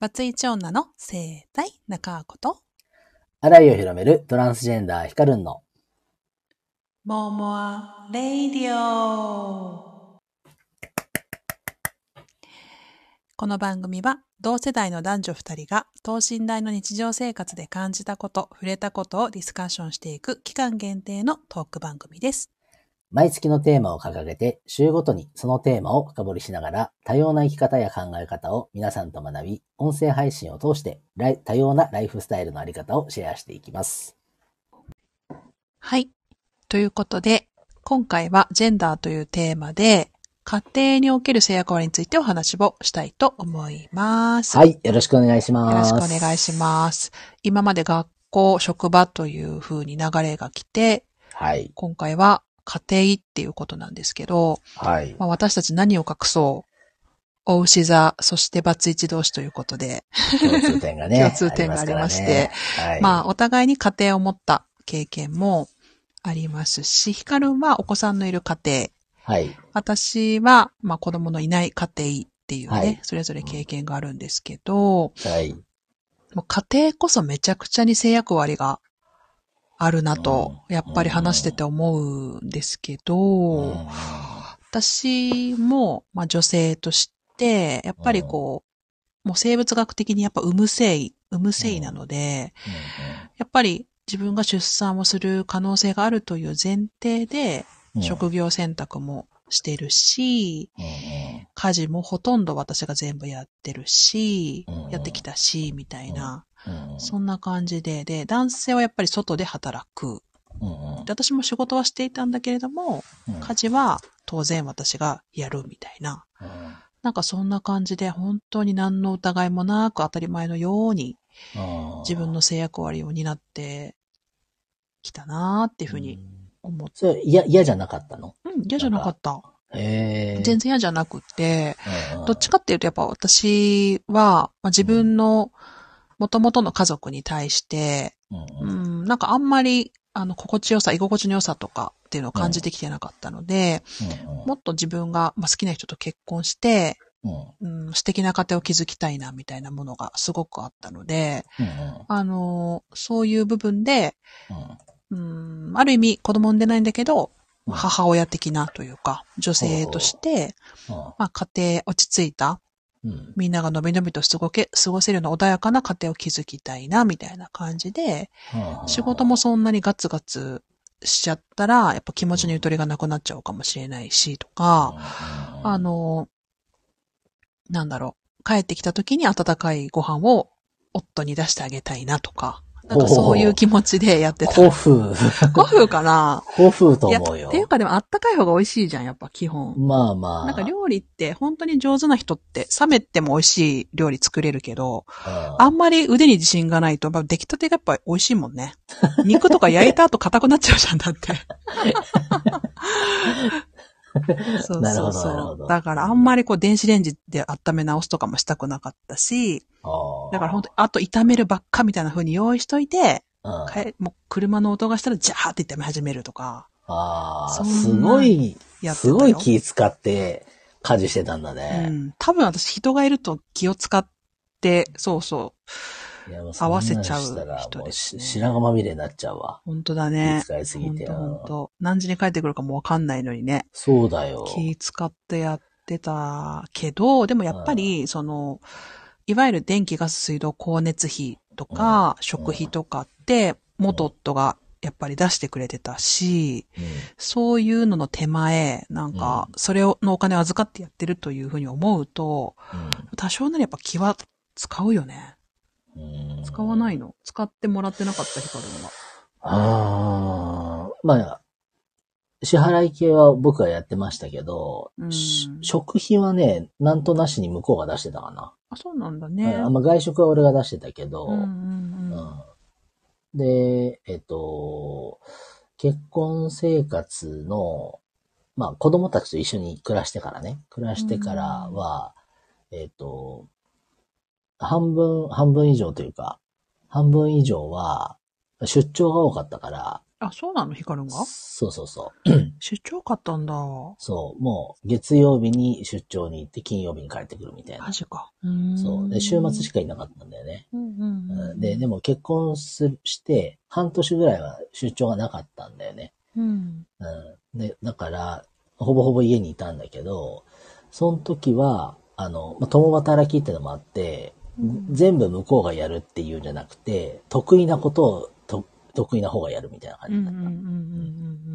バツイチ女の生態中川こと、アライを広めるトランスジェンダーヒカルンの。モーモアレイディオ。この番組は同世代の男女2人が等身大の日常生活で感じたこと、触れたことをディスカッションしていく期間限定のトーク番組です。毎月のテーマを掲げて週ごとにそのテーマを深掘りしながら多様な生き方や考え方を皆さんと学び、音声配信を通して多様なライフスタイルのあり方をシェアしていきます。はい。ということで、今回はジェンダーというテーマで、家庭における性役割についてお話をしたいと思います。はい、よろしくお願いします。よろしくお願いします。今まで学校、職場という風に流れが来て、はい、今回は家庭っていうことなんですけど、はい。まあ、私たち何を隠そう。お牛座、そしてバツイチ同士ということで、共通点がね。共通点がありましてね。はい。まあ、お互いに家庭を持った経験もありますし、ヒカルンはお子さんのいる家庭、はい。私は、まあ、子供のいない家庭っていうね、はいそれぞれ経験があるんですけど、はい。もう家庭こそめちゃくちゃに性役割があるなと、うん。やっぱり話してて思うんですけど、うん。私も、まあ、女性として、やっぱりこう、もう生物学的にやっぱ産む性、産む性なので、やっぱり自分が出産をする可能性があるという前提で、うん。職業選択もしてるし、家事もほとんど私が全部やってるしうん、やってきたし、みたいな、うん。そんな感じで、で、男性はやっぱり外で働く。うんうん。で私も仕事はしていたんだけれども、うん。家事は当然私がやるみたいな。なんかそんな感じで本当に何の疑いもなく当たり前のようにうん自分の性役割を担ってきたなーっていうふうに思って。それ、嫌、嫌じゃなかったの？うん、嫌じゃなかった。全然嫌じゃなくて、然どっちかっていうとやっぱ私は、まあ、自分の元々の家族に対して、うんなんかあんまり、あの、心地よさ、居心地の良さとかっていうのを感じてきてなかったので、うんもっと自分が、まあ、好きな人と結婚して、うん。うん、素敵な家庭を築きたいな、みたいなものがすごくあったので、うんあの、そういう部分で、うん。うん、ある意味子供産んでないんだけど、うん。母親的なというか、女性として、まあ家庭落ち着いた、うん。みんながのびのびと過ごけ、過ごせるような穏やかな家庭を築きたいな、みたいな感じで、うん仕事もそんなにガツガツしちゃったら、やっぱ気持ちのゆとりがなくなっちゃうかもしれないし、とか、あ、の、なんだろう、帰ってきた時に温かいご飯を夫に出してあげたいなとか、なんかそういう気持ちでやってた。古風。古風かな？古風と思うよって。いうかでもあったかい方が美味しいじゃん、やっぱ基本。まあまあ。なんか料理って本当に上手な人って冷めても美味しい料理作れるけど、うんあんまり腕に自信がないと、やっぱ出来たてがやっぱ美味しいもんね。肉とか焼いた後硬くなっちゃうじゃん、だって。そうそうそう。だからあんまりこう電子レンジで温め直すとかもしたくなかったし、だから本当にあと炒めるばっかみたいな風に用意しといて、もう車の音がしたらジャーって炒め始めるとか、ああ、すごい。すごい気使って家事してたんだうね。ん。多分私人がいると気を使って、そうそう。合わせちゃう人ですね白髪まみれになっちゃうわ。本当だ気ね。使いすぎて。ほんとほんうんと。何時に帰ってくるかもわかんないのにね。そうだよ。気使ってやってたけど、でもやっぱり、その、いわゆる電気、ガス、水道、光熱費とか、食費とかって、元夫がやっぱり出してくれてたし、そういうのの手前、なんか、それをのお金を預かってやってるというふうに思うと、多少なりやっぱ気は使うよね。うん。うん使わないの？使ってもらってなかった、ヒカルンは。ああ、まあ、支払い系は僕がやってましたけど、うん。し食費はね、なんとなしに向こうが出してたかな。あ、そうなんだね。あまあ、外食は俺が出してたけど、うんうんうん。うん。で、えっと、結婚生活の、まあ子供たちと一緒に暮らしてからね、暮らしてからは、えっと、半分、半分以上というか、半分以上は出張が多かったから、あ、そうなの？ヒカルンが？そうそうそう。出張かったんだ。そう。もう、月曜日に出張に行って、金曜日に帰ってくるみたいなマ。ジか。うーんそう。で、週末しかいなかったんだよね。うんうんうんうんで、でも結婚するして、半年ぐらいは出張がなかったんだよね。うん。うん。で、だから、ほぼほぼ家にいたんだけど、その時は、あの、まあ、共働きってのもあって、全部向こうがやるっていうんじゃなくて、得意なことをと得意な方がやるみたいな感うんじだっうんうんう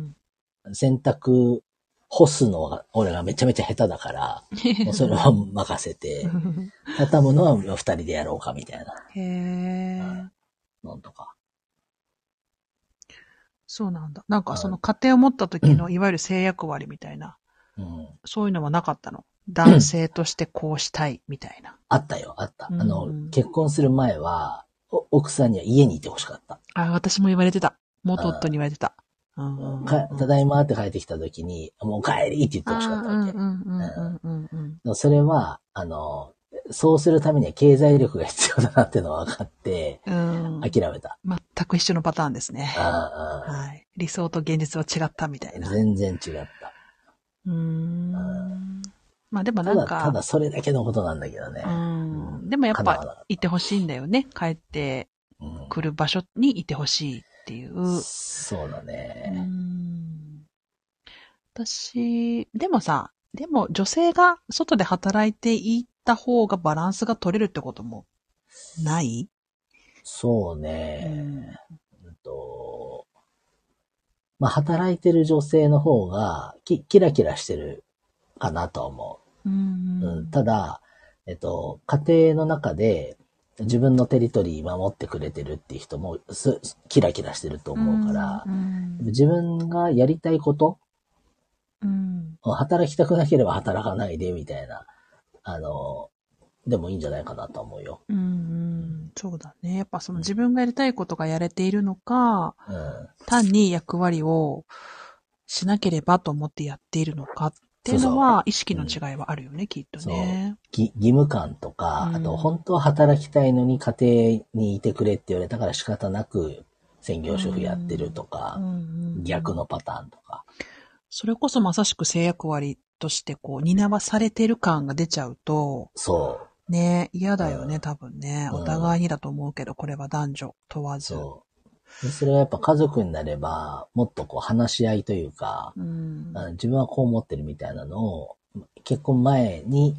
んた。洗濯干すのが、俺がめちゃめちゃ下手だから、も うそれは任せて。畳むのは二人でやろうかみたいなへえ。のとか。そうなんだ。なんかその家庭を持った時のいわゆる性役割みたいな、うん。そういうのはなかったの？男性としてこうしたいみたいな。あったよ、あった。あの、うん結婚する前は、お奥さんには家にいてほしかった。あ、私も言われてた。元夫に言われてた。うんただいまって帰ってきた時に、もう帰りって言ってほしかったわけ。うんそれは、あの、そうするためには経済力が必要だなっていうのが分かって、うん。諦めた。全く一緒のパターンですね。はい。理想と現実は違ったみたいな。う全然違った。ーん。まあでもただ、なんか、ただそれだけのことなんだけどね。うん。でもやっぱいてほしいんだよね。帰ってうんくる場所にいてほしいっていう。そうだうね。ん。私、でもさ、でも女性が外で働いていった方がバランスが取れるってこともない？そううね。ん。うんと、まあ、働いてる女性の方がキ、キラキラしてるかなとは思うう。うんん、ただ、えっと、家庭の中で自分のテリトリー守ってくれてるっていう人もすキラキラしてると思うから、うん。自分がやりたいことうん。働きたくなければ働かないでみたいな、あの、でもいいんじゃないかなと思うよ。うんうん。そうだね。やっぱその自分がやりたいことがやれているのか、うん。単に役割をしなければと思ってやっているのかっていうのは、意識の違いはあるよね、きっとね。ぎ義務感とか、うんあと本当は働きたいのに家庭にいてくれって言われたから仕方なく専業主婦やってるとか逆のパターンとか。それこそまさしく性役割としてこう、担わされてる感が出ちゃうと、そね、嫌だよね、うん多分ね。うんお互いにだと思うけど、これは男女問わう、ず。そう。でそれはやっぱ家族になれば、もっとこう話し合いというか、うん。あ自分はこう思ってるみたいなのを、結婚前に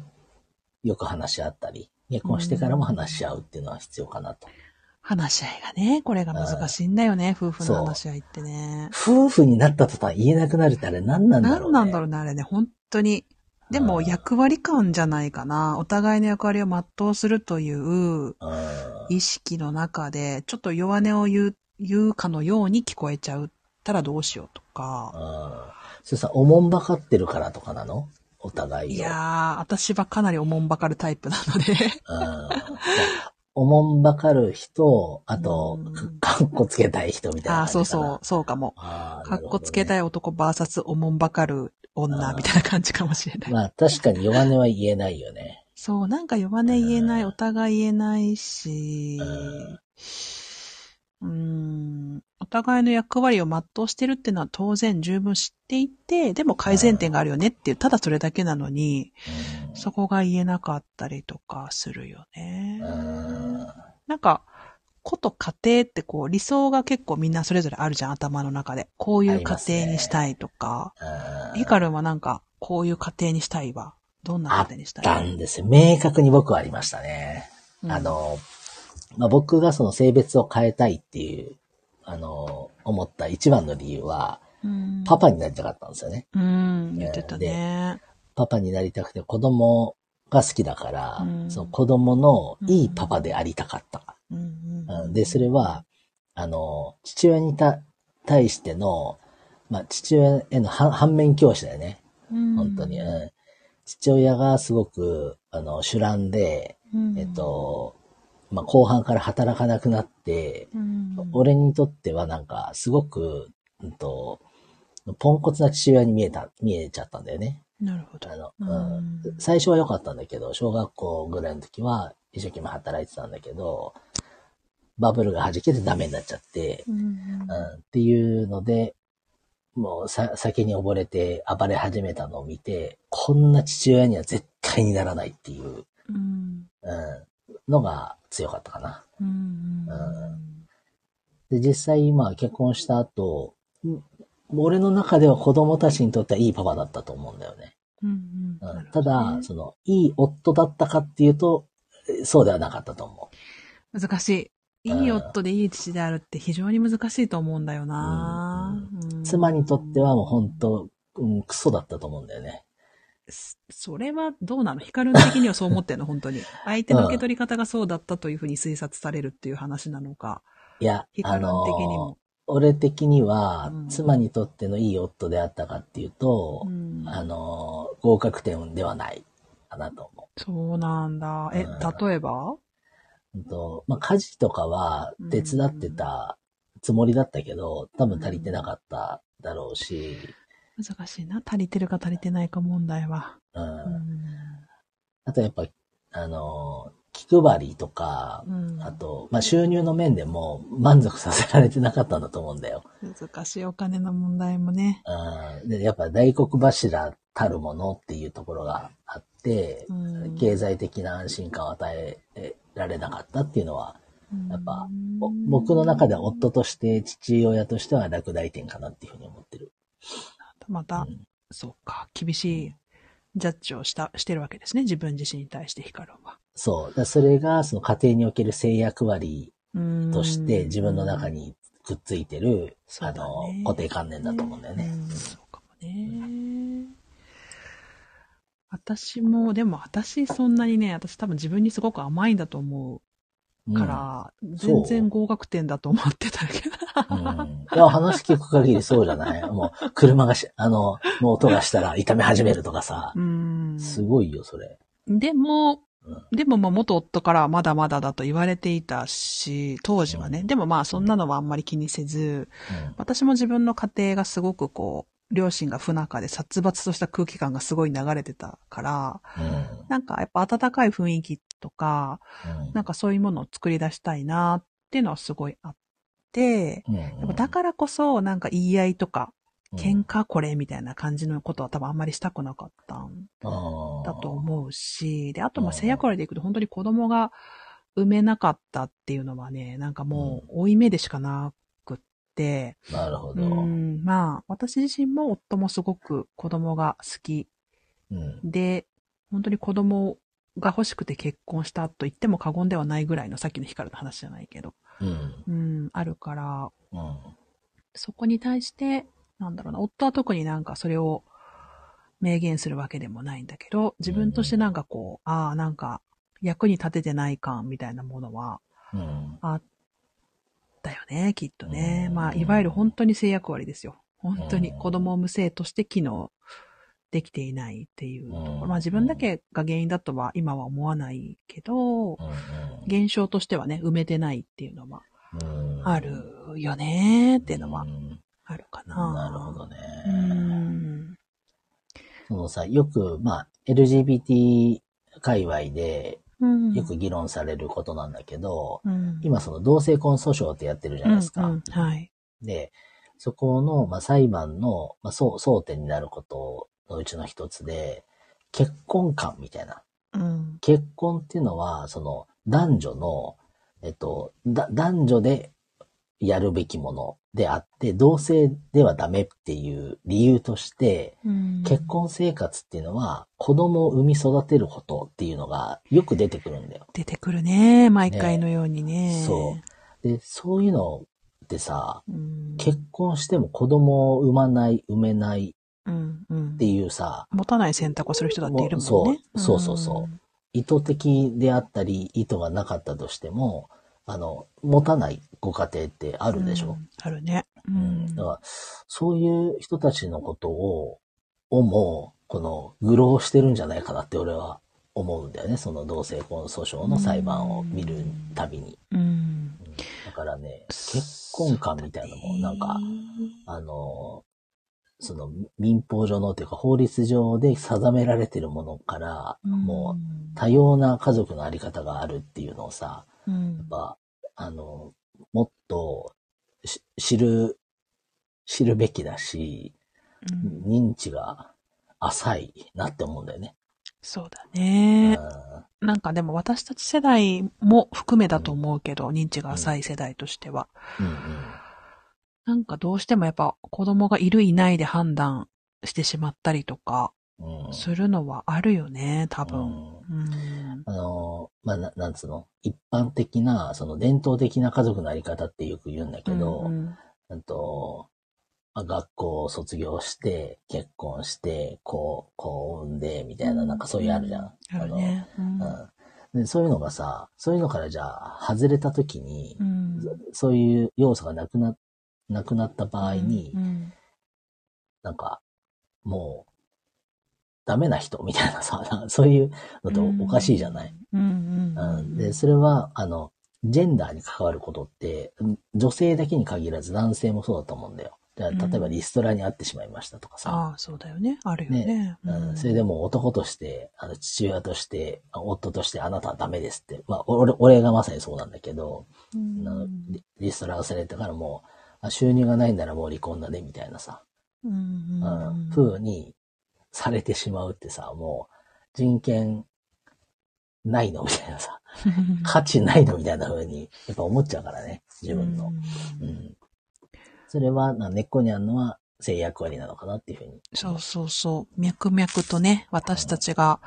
よく話し合ったり、結婚してからも話し合うっていうのは必要かなと。話し合いがね、これが難しいんだよね、夫婦の話し合いってね。夫婦になった途端言えなくなるってあれ何なんだろうね。何なんだろうね、あれね、本当に。でもうん役割感じゃないかな。お互いの役割を全うするといううん。意識の中で、ちょっと弱音を言う、言うかのように聞こえちゃうったらどうしようとか。うん。それさ、おもんばかってるからとかなの？お互いを。いやー、私はかなりおもんばかるタイプなので。うん。おもんばかる人、あとうん、かっこつけたい人みたいなああ。そうそう、そうかも。かっこつけたい。い男バーサスおもんばかる女みたいな感じかもしれない。まあ確かに弱音は言えないよね。そう、なんか弱音言えない、お互い言えないし、うーん、お互いの役割を全うしてるっていうのは当然十分知っていて、でも改善点があるよねっていう、ただそれだけなのに、うんそこが言えなかったりとかするよね。うんなんか、子と家庭ってこう理想が結構みんなそれぞれあるじゃん、頭の中で。こういう家庭にしたいとか。うんヒカルンはなんか、こういう家庭にしたいわ。どんなあっ家庭にしたい？たんですよ。明確に僕はありましたね。うんあの、まあ、僕がその性別を変えたいっていう、あの、思った一番の理由は、うんパパになりたかったんですよね。うん、言ってたね。パパになりたくて子供が好きだから、うんその子供のいいパパでありたかった。で、それは、あの、父親にた対しての、まあ、父親への反反面教師だよね。本当に。うん父親がすごく、あの、主乱で、うんえっ、と、まあ、後半から働かなくなって、うん。俺にとってはなんか、すごく、うんと、ポンコツな父親に見えた、見えちゃったんだよね。なるほど。あ。の、ううん。ん、最初は良かったんだけど、小学校ぐらいの時は一生懸命働いてたんだけど、バブルが弾けてダメになっちゃって、うんうん、っていうので、もうさ、酒に溺れて暴れ始めたのを見て、こんな父親には絶対にならないっていう、うん。うん、のが強かったかな。うんで、実際今結婚した後、うん俺の中では子供たちにとってはいいパパだったと思うんだよね。うんうん、ただ、その、いい夫だったかっていうと、えそうではなかったと思難しい。いい夫でいい父であるって非常に難しいと思うんだよな、う。妻にとってはもう本当、うん、クソだったと思うんだよね。そそれはどうなの？ヒカルン的にはそう思ってんの？本当に。相手の受け取り方がそうだったというふうに推察されるっていう話なのか。いやヒ、カルンあの的にも。俺的にはうん、妻にとってのいい夫であったかっていうと、うん。あの、合格点ではないかなと思そうなんだ。え、うん。例えば？とまあ、家事とかは手伝ってたつもりだったけど、多分足りてなかっただろうし、難しいな。足りてるか足りてないか問題は。うんうんあとやっぱ、あの、気配りとか、うんあと、まあ、収入の面でも満足させられてなかったんだと思うんだよ。難しいお金の問題もね。うん、でやっぱ大黒柱たるものっていうところがあって、うん経済的な安心感を与えられなかったっていうのは、やっぱ、お僕の中では夫として、父親としては落第点かなっていうふうに思ってる。また、うんそうか、厳しいジャッジをした、してるわけですね。自分自身に対してヒカルンは。そう。それが、その家庭における性役割うんとして自分の中にくっついてる、あの、固定観念だと思うんだよね。うんそうかもね。私も、でも私そんなにね、私多分自分にすごく甘いんだと思うから、全然合格点だと思ってたけど。うん。いや、話聞く限りそうじゃない？もう、車がし、あの、の音がしたら痛め始めるとかさ。うんすごいよ、それ。でもうん、でもまあ元夫からはまだまだだと言われていたし、当時はね。うんでもまあそんなのはあんまり気にせず、うん。私も自分の家庭がすごくこう、両親が不仲で殺伐とした空気感がすごい流れてたから、うん。なんかやっぱ温かい雰囲気とか、うん。なんかそういうものを作り出したいなっていうのはすごいあって、うんでもだからこそなんか言い合いとか、うん。喧嘩これみたいな感じのことは多分あんまりしたくなかったんだと思うし、で、あとまあうん。制約割りでいくと本当に子供が産めなかったっていうのはね、なんかもう負い目でしかなくって、なるほど。ううん。ん、まあ私自身も夫もすごく子供が好きで、本当に子供が欲しくて結婚したと言っても過言ではないぐらいのさっきの光の話じゃないけど、うん。うん、あるから、うん。そこに対して、なんだろうな、夫は特になんかそれを明言するわけでもないんだけど、自分としてなんかこう、ああ、なんか役に立ててない感みたいなものはうん。あったよね、きっとね。うんまあ、いわゆる本当に制約割りですよ。本当にうん子供を無性として機能できていないっていうところ。うんまあ自分だけが原因だとは今は思わないけど、現象としてはね、埋めてないっていうのはうん。あるよねっていうのはうんあるかな。なるほどね。うん。そのさ、よく、まあ、LGBT 界隈でうんよく議論されることなんだけど、うん今その同性婚訴訟ってやってるじゃないですか。うんうんはい。で、そこの、まあ、裁判の、まあ、争点になることのうちの一つで、結婚観みたいな。うん。結婚っていうのは、その男女の、えっと、だ男女でやるべきものであって、同性ではダメっていう理由として、うん結婚生活っていうのは子供を産み育てることっていうのがよく出てくるんだよ。出てくるね、毎回のようにね。そう。で、そういうのってさ、うん。結婚しても子供を産まない、産めないうんうんっていうさ、持たない選択をする人だっているもんね。そうそうそうそう意図的であったり、意図がなかったとしても、あの、持たないご家庭ってああるでしょ？あるね。ううんん。だから、そういう人たちのことを、をも、この、愚弄してるんじゃないかなって俺は思うんだよね。その同性婚訴訟の裁判を見るたびに。うん。うんだからね、結婚観みたいなのも、なんか、あの、その民法上のというか法律上で定められてるものから、もう多様な家族のあり方があるっていうのをさ、うん、やっぱ、あの、もっとし知る、知るべきだし、うん認知が浅いなって思うんだよね。そうだうね。んなんかでも私たち世代も含めだと思うけど、認知が浅い世代としては。うんなんかどうしてもやっぱ子供がいるいないで判断してしまったりとかするのはあるよね、多分。あの、まあ、ななんつうの？一般的な、その伝統的な家族のあり方ってよく言うんだけど、うんうん。と、まあ、学校を卒業して、結婚して、こう、こう産んで、みたいな、なんかそういうあるじゃん。あるね。うんあのうん。で。そういうのがさ、そういうのからじゃあ、外れた時に、うん。そういう要素がなくな、なくなった場合に、うんなんか、もう、ダメな人 みたいなさ、なそういうのっておかしいじゃない、うんうんうん、で、それは、あの、ジェンダーに関わることって、うん女性だけに限らず男性もそうだと思うんだよ。例えばリストラに会ってしまいましたとかさ、ああ、そうだよね。あるよね。うん、それでも男として、あの父親として、あ夫としてあなたはダメですって。まあ、俺、俺がまさにそうなんだけど、うん。リリストラをされてからもう、あ収入がないんならもう離婚だね、みたいなさ、うんう風にされてしまうってさ、もう、人権ないのみたいなさ、価値ないのみたいな風に、やっぱ思っちゃうからね、自分の。うんうん。それは、な根っこにあるのは性役割なのかなっていうふうに。そうそうそう。脈々とね、私たちが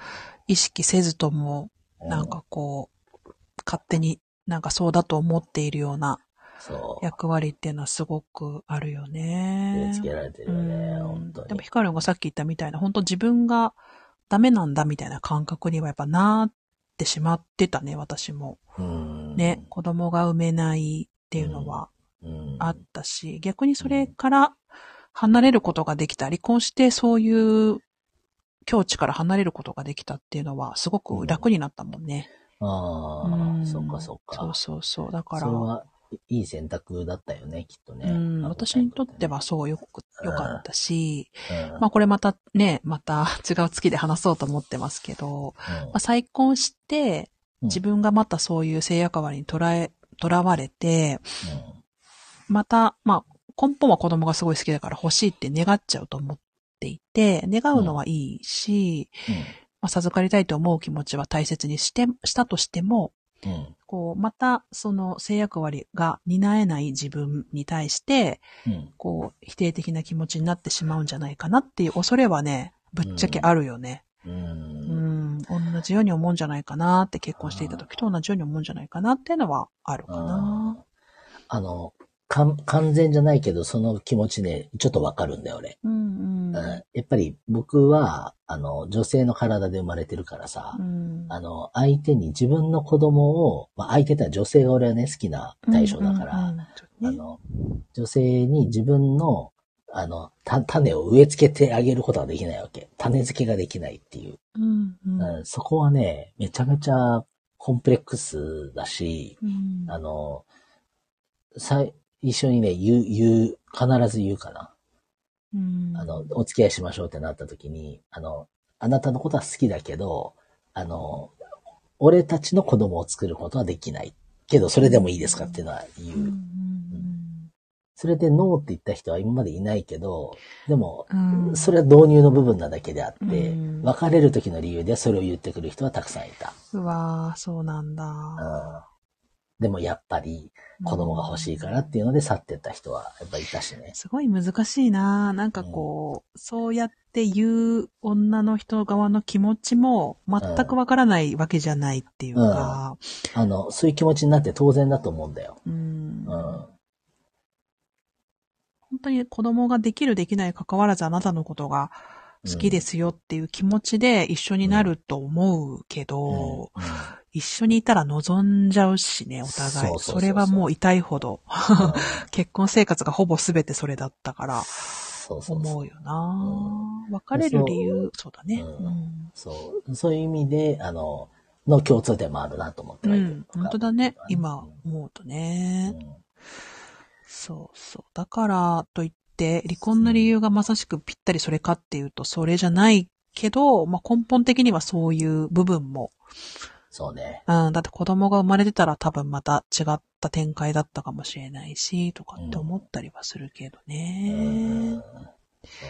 意識せずとも、うなん、かこう、勝手になんかそうだと思っているようなそう。役割っていうのはすごくあるよ植ねえ。付けられてるよね、うん本当に。でもヒカルンがさっき言ったみたいな、本当自分がダメなんだみたいな感覚にはやっぱなってしまってたね、私も。うんね、子供が産めないっていうのはうんあったし、逆にそれから離れることができた、離婚してそういう境地から離れることができたっていうのはすごく楽になったもんね。ああ、うんそっかそっか。そうそうそう。だから、それはいい選択だったよね、きっとね。うん、私にとってはそうよく、よかったし、うん。まあこれまたね、また 違う月で話そうと思ってますけど、まあ、再婚して、うん。自分がまたそういう性役割にとらえ、とらわれて、また、まあ、根本は子供がすごい好きだから欲しいって願っちゃうと思っていて、願うのはいいし、まあ、授かりたいと思う気持ちは大切にして、したとしても。こう、また、その性役割が担えない自分に対して、うん。こう、否定的な気持ちになってしまうんじゃないかなっていう恐れはね、ぶっちゃけあるよね。う。うんん、同じように思うんじゃないかなって結婚していた時と同じように思うんじゃないかなっていうのはあるかな。あの、完全じゃないけど、その気持ちね、ちょっとわかるんだよ、俺。うんうん。うんやっぱり僕は、あの、女性の体で生まれてるからさ、うんあの、相手に自分の子供を、まあ、相手ってのは女性が俺はね、好きな対象だから、うんうんうんあの、女性に自分の、あの、た種を植え付けてあげることができないわけ。種付けができないっていう。うんうんうんそこはね、めちゃめちゃコンプレックスだし、うんあの、さい、一緒にね、言う、言う、必ず言うかな。うんあの、お付き合いしましょうってなった時に、あの、あなたのことは好きだけど、あの、俺たちの子供を作ることはできない。けど、それでもいいですかっていうのは言う。うんうんそれでノーって言った人は今までいないけど、でも、それは導入の部分なだけであって、うん別れる時の理由でそれを言ってくる人はたくさんいた。うわーそうなんうんだ。でもやっぱり子供が欲しいからっていうので去ってった人はやっぱいたしね。すごい難しいな。なんかこう、そうやって言う女の人側の気持ちも全くわからないわけじゃないっていうか、あの、そういう気持ちになって当然だと思うんだよ。うん。うん。本当に子供ができるできない関わらずあなたのことが好きですよっていう気持ちで一緒になると思うけど、うん一緒にいたら望んじゃうしね、お互い。そうそうそうそうそれはもう痛いほど。うん 結婚生活がほぼ全てそれだったから、そうそうそう思うよな別れる理由、そうだね。うんそう。そういう意味で、あの、の共通点もあるなと思ってるうん、本当だね。今うん思うとね。うんそうそう。だからといって、離婚の理由がまさしくぴったりそれかっていうと、それじゃないけど、まあ、根本的にはそういう部分も、そうね。うん、だって子供が生まれてたら多分また違っった展開だったかもしれないし、とかって思ったりはするけどうね。ん。そう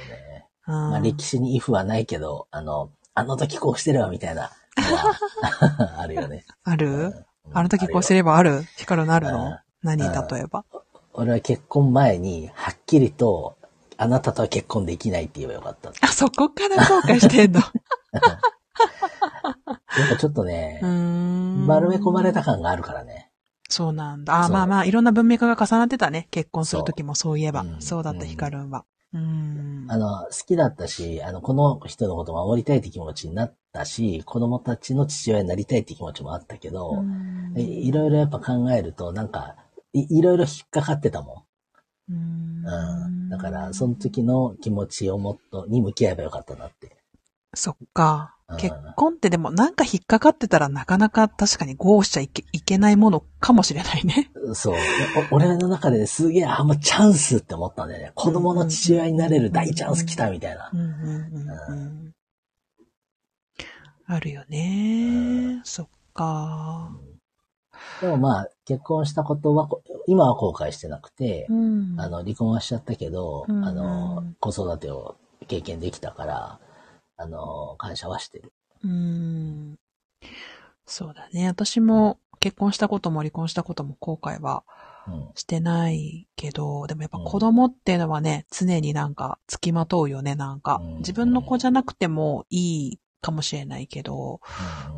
ね。うんまあ歴史に if はないけど、あの、あの時こうしてるわみたいな あるよね。ある？うんあの時こうすればある？ヒカルのあるの？うん何うん例えば？俺は結婚前に、はっきりと、あなたとは結婚できないって言えばよかった。あ、そこから後悔してんの？やっぱちょっとね。丸め込まれた感があるからね。そうなんだ。あ、まあまあ、いろんな文明化が重なってたね。結婚するときもそういえば。そううんそうだった、ヒカルンは。うーん。あの、好きだったし、あの、この人のことを守りたいって気持ちになったし、子供たちの父親になりたいって気持ちもあったけど、うんいいろいろやっぱ考えると、なんか、いいろいろ引っかかってたも。んうん。だから、その時の気持ちをもっと、に向き合えばよかったなって。そっかうん。結婚ってでもなんか引っかかってたらなかなか確かに合しちゃいけいけないものかもしれないね。そう。お俺の中ですげえ、あ、もうチャンスって思ったんだよね。子供の父親になれる大チャンス来たみたいなう。んうんうんうん。あるよね。そっか。でもまあ、結婚したことは、こ今は後悔してなくて、うん。あの、離婚はしちゃったけど、うんあの、子育てを経験できたから、あの、感謝はしてる。うん。そうだね。私も結婚したことも離婚したことも後悔はうん。してないけど、でもやっぱ子供っていうのはね、常になんか付きまとうよね、なんかうん。自分の子じゃなくてもいいかもしれないけど、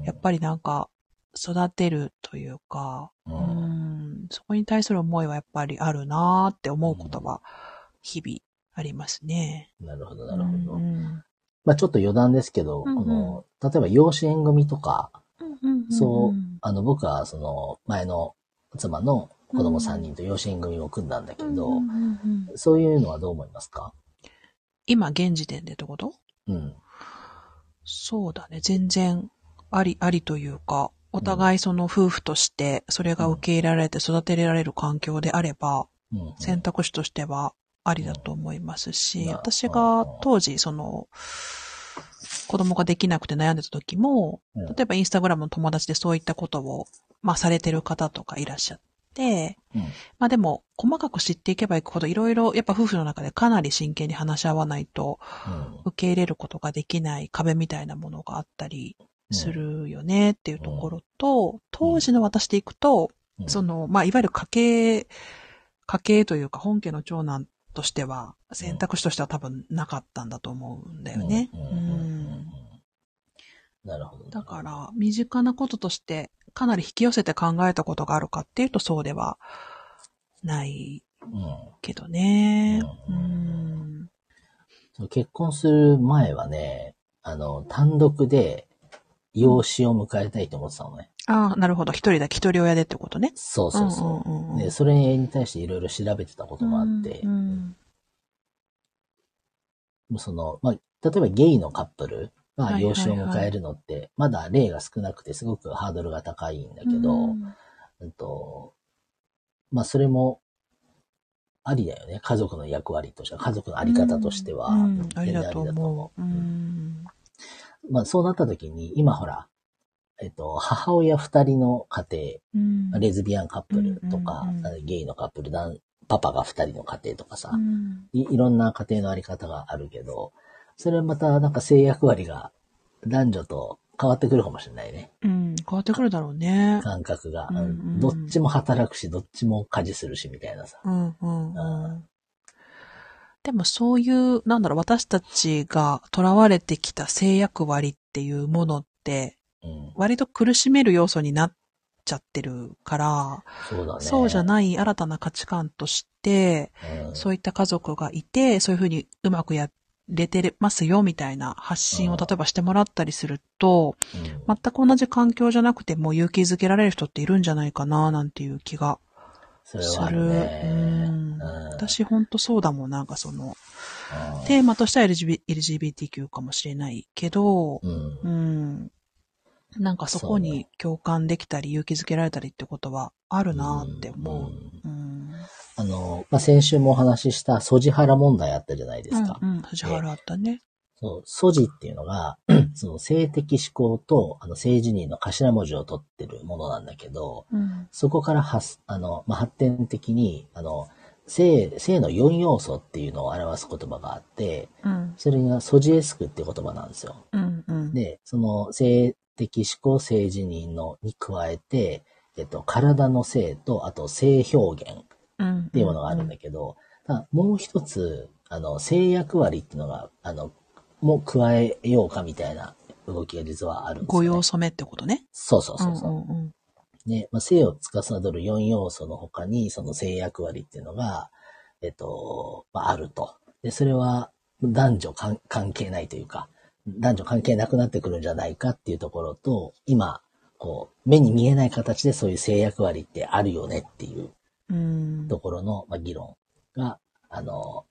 やっぱりなんか育てるというか、う、うんん、そこに対する思いはやっぱりあるなーって思うことは日々ありますね。なるほど、なるほど。うんまあちょっと余談ですけど、うんうんこの、例えば養子縁組とか、うんそうあの、僕はその、前の妻の子供3人と養子縁組を組んだんだけど、うんうんうんうんそういうのはどう思いますか？今現時点でってこと？うん。そうだね。全然あり、ありというか、お互いその夫婦としてそれが受け入れられて育てられる環境であれば、うん。選択肢としてはありだと思いますし、うん私が当時その、子供ができなくて悩んでた時も、うん。例えばインスタグラムの友達でそういったことを、まあされてる方とかいらっしゃって、うん。まあでも、細かく知っていけばいくほど、いろいろ、やっぱ夫婦の中でかなり真剣に話し合わないと、うん。受け入れることができない壁みたいなものがあったりするよねっていうところと、当時の私でいくと、うん。その、まあ、いわゆる家系、家系というか本家の長男としては、選択肢としては多分なかったんだと思うんだよね。なるほど。だから、身近なこととして、かなり引き寄せて考えたことがあるかっていうとそうではないうんけどね。結婚する前はね、あの、単独で養子を迎えたいと思ってたのね。ああ、なるほど。一人だけ一人親でってことね。そうそうそう。うんうんうんうんで、それに対していろいろ調べてたこともあって、うんその、まあ、例えばゲイのカップルがはいはいはい養子を迎えるのって、まだ例が少なくてすごくハードルが高いんだけど、うんうんと、まあ、それも、ありだよね。家族の役割としては、家族のあり方としては、うん全然ありだと思う。ううんん。まあ、そうなった時に、今ほら、えっと、母親二人の家うん庭、レズビアンカップルとか、うんうんうんゲイのカップル、パパが二人の家庭とかさ、うんいいろんな家庭のあり方があるけど、それはまたなんか性役割が男女と変わってくるかもしれないね。うん。変わってくるだろうね。感覚が。うんうんどっちも働くし、どっちも家事するし、みたいなさ。うんうんう。うんでもそういう、なんだろう、私たちが囚われてきた性役割っていうものって、うん。割と苦しめる要素になっちゃってるから、そうだね。そうじゃない新たな価値観として、うん。そういった家族がいて、そういうふうにうまくやれてますよ、みたいな発信を例えばしてもらったりすると、うん。全く同じ環境じゃなくても勇気づけられる人っているんじゃないかな、なんていう気がする。うん。うん。私ほんとそうだもん、なんかその、うん。テーマとしては LGBT LGBTQ かもしれないけど、うん。うん。なんかそこに共感できたり勇気づけられたりってことはあるなって思う。うんうん。あの、まあ、先週もお話ししたソジハラ問題あったじゃないですか。うん、うん。藤原あったね。そう、素地っていうのが、その性的思考と、あの、性自認の頭文字を取ってるものなんだけど、うん。そこから発、あの、まあ、発展的に、あの、性、性の4要素っていうのを表す言葉があって、うん。それがソジエスクっていう言葉なんですよ。うん。うん。で、その性的思考、性自認のに加えて、えっと、体の性と、あと性表現うん。っていうものがあるんだけど、ただもう一つ、あの、性役割っていうのが、あの、も加えようかみたいな動きが実はあるんですよ、ね。ご要素目ってことね。そうそうそうそう。んうんね、まあ、性を司る4要素の他に、その性役割っていうのが、えっと、まあ、あると。で、それは男女関関係ないというか、男女関係なくなってくるんじゃないかっていうところと、今、こう、目に見えない形でそういう性役割ってあるよねっていう。ところの、まあ、議論が、あの、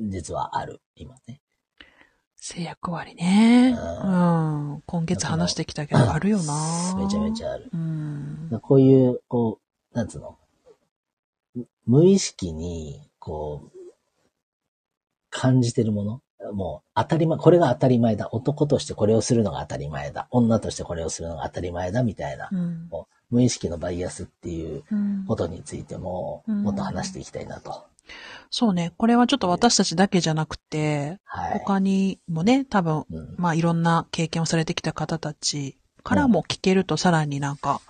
実はある、今ね。制約割ね。ううん。今月話してきたけど、あるよなめちゃめちゃある。うん。こういう、こう、なんつうの、無意識に、こう、感じてるものもう当たり前、これが当たり前だ。男としてこれをするのが当たり前だ。女としてこれをするのが当たり前だ、みたいな、うん。こう無意識のバイアスっていううんことについても、うんもっと話していきたいなと。そうね。これはちょっと私たちだけじゃなくて、はい。他にもね、多分、うん、まあいろんな経験をされてきた方たちからも聞けるとさらになんか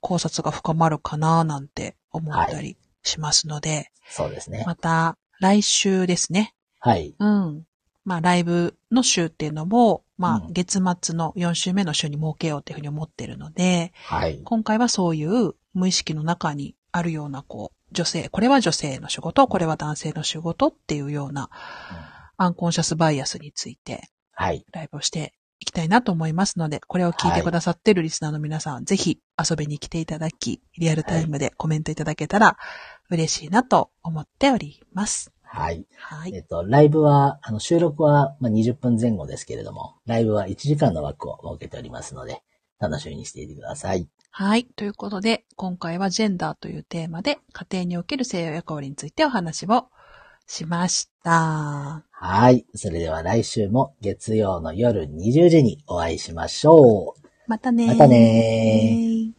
考察が深まるかななんて思ったりしますので、そうですね。また来週ですね。はい。うん。まあライブの週っていうのも、まあうん月末の4週目の週に設けようっていうふうに思ってるので、はい。今回はそういう無意識の中にあるようなこう、女性、これは女性の仕事、これは男性の仕事っていうようなアンコンシャスバイアスについてはい。ライブをしていきたいなと思いますので、これを聞いてくださってるリスナーの皆さん、ぜひ遊びに来ていただき、リアルタイムでコメントいただけたら嬉しいなと思っております。はい。はい。えっと、ライブは、あの、収録は、まあ、20分前後ですけれども、ライブは1時間の枠を設けておりますので、楽しみにしていてください。はい。ということで、今回はジェンダーというテーマで、家庭における性や役割についてお話をしました。はい。それでは来週も月曜の夜20時にお会いしましょう。またねー。またねー。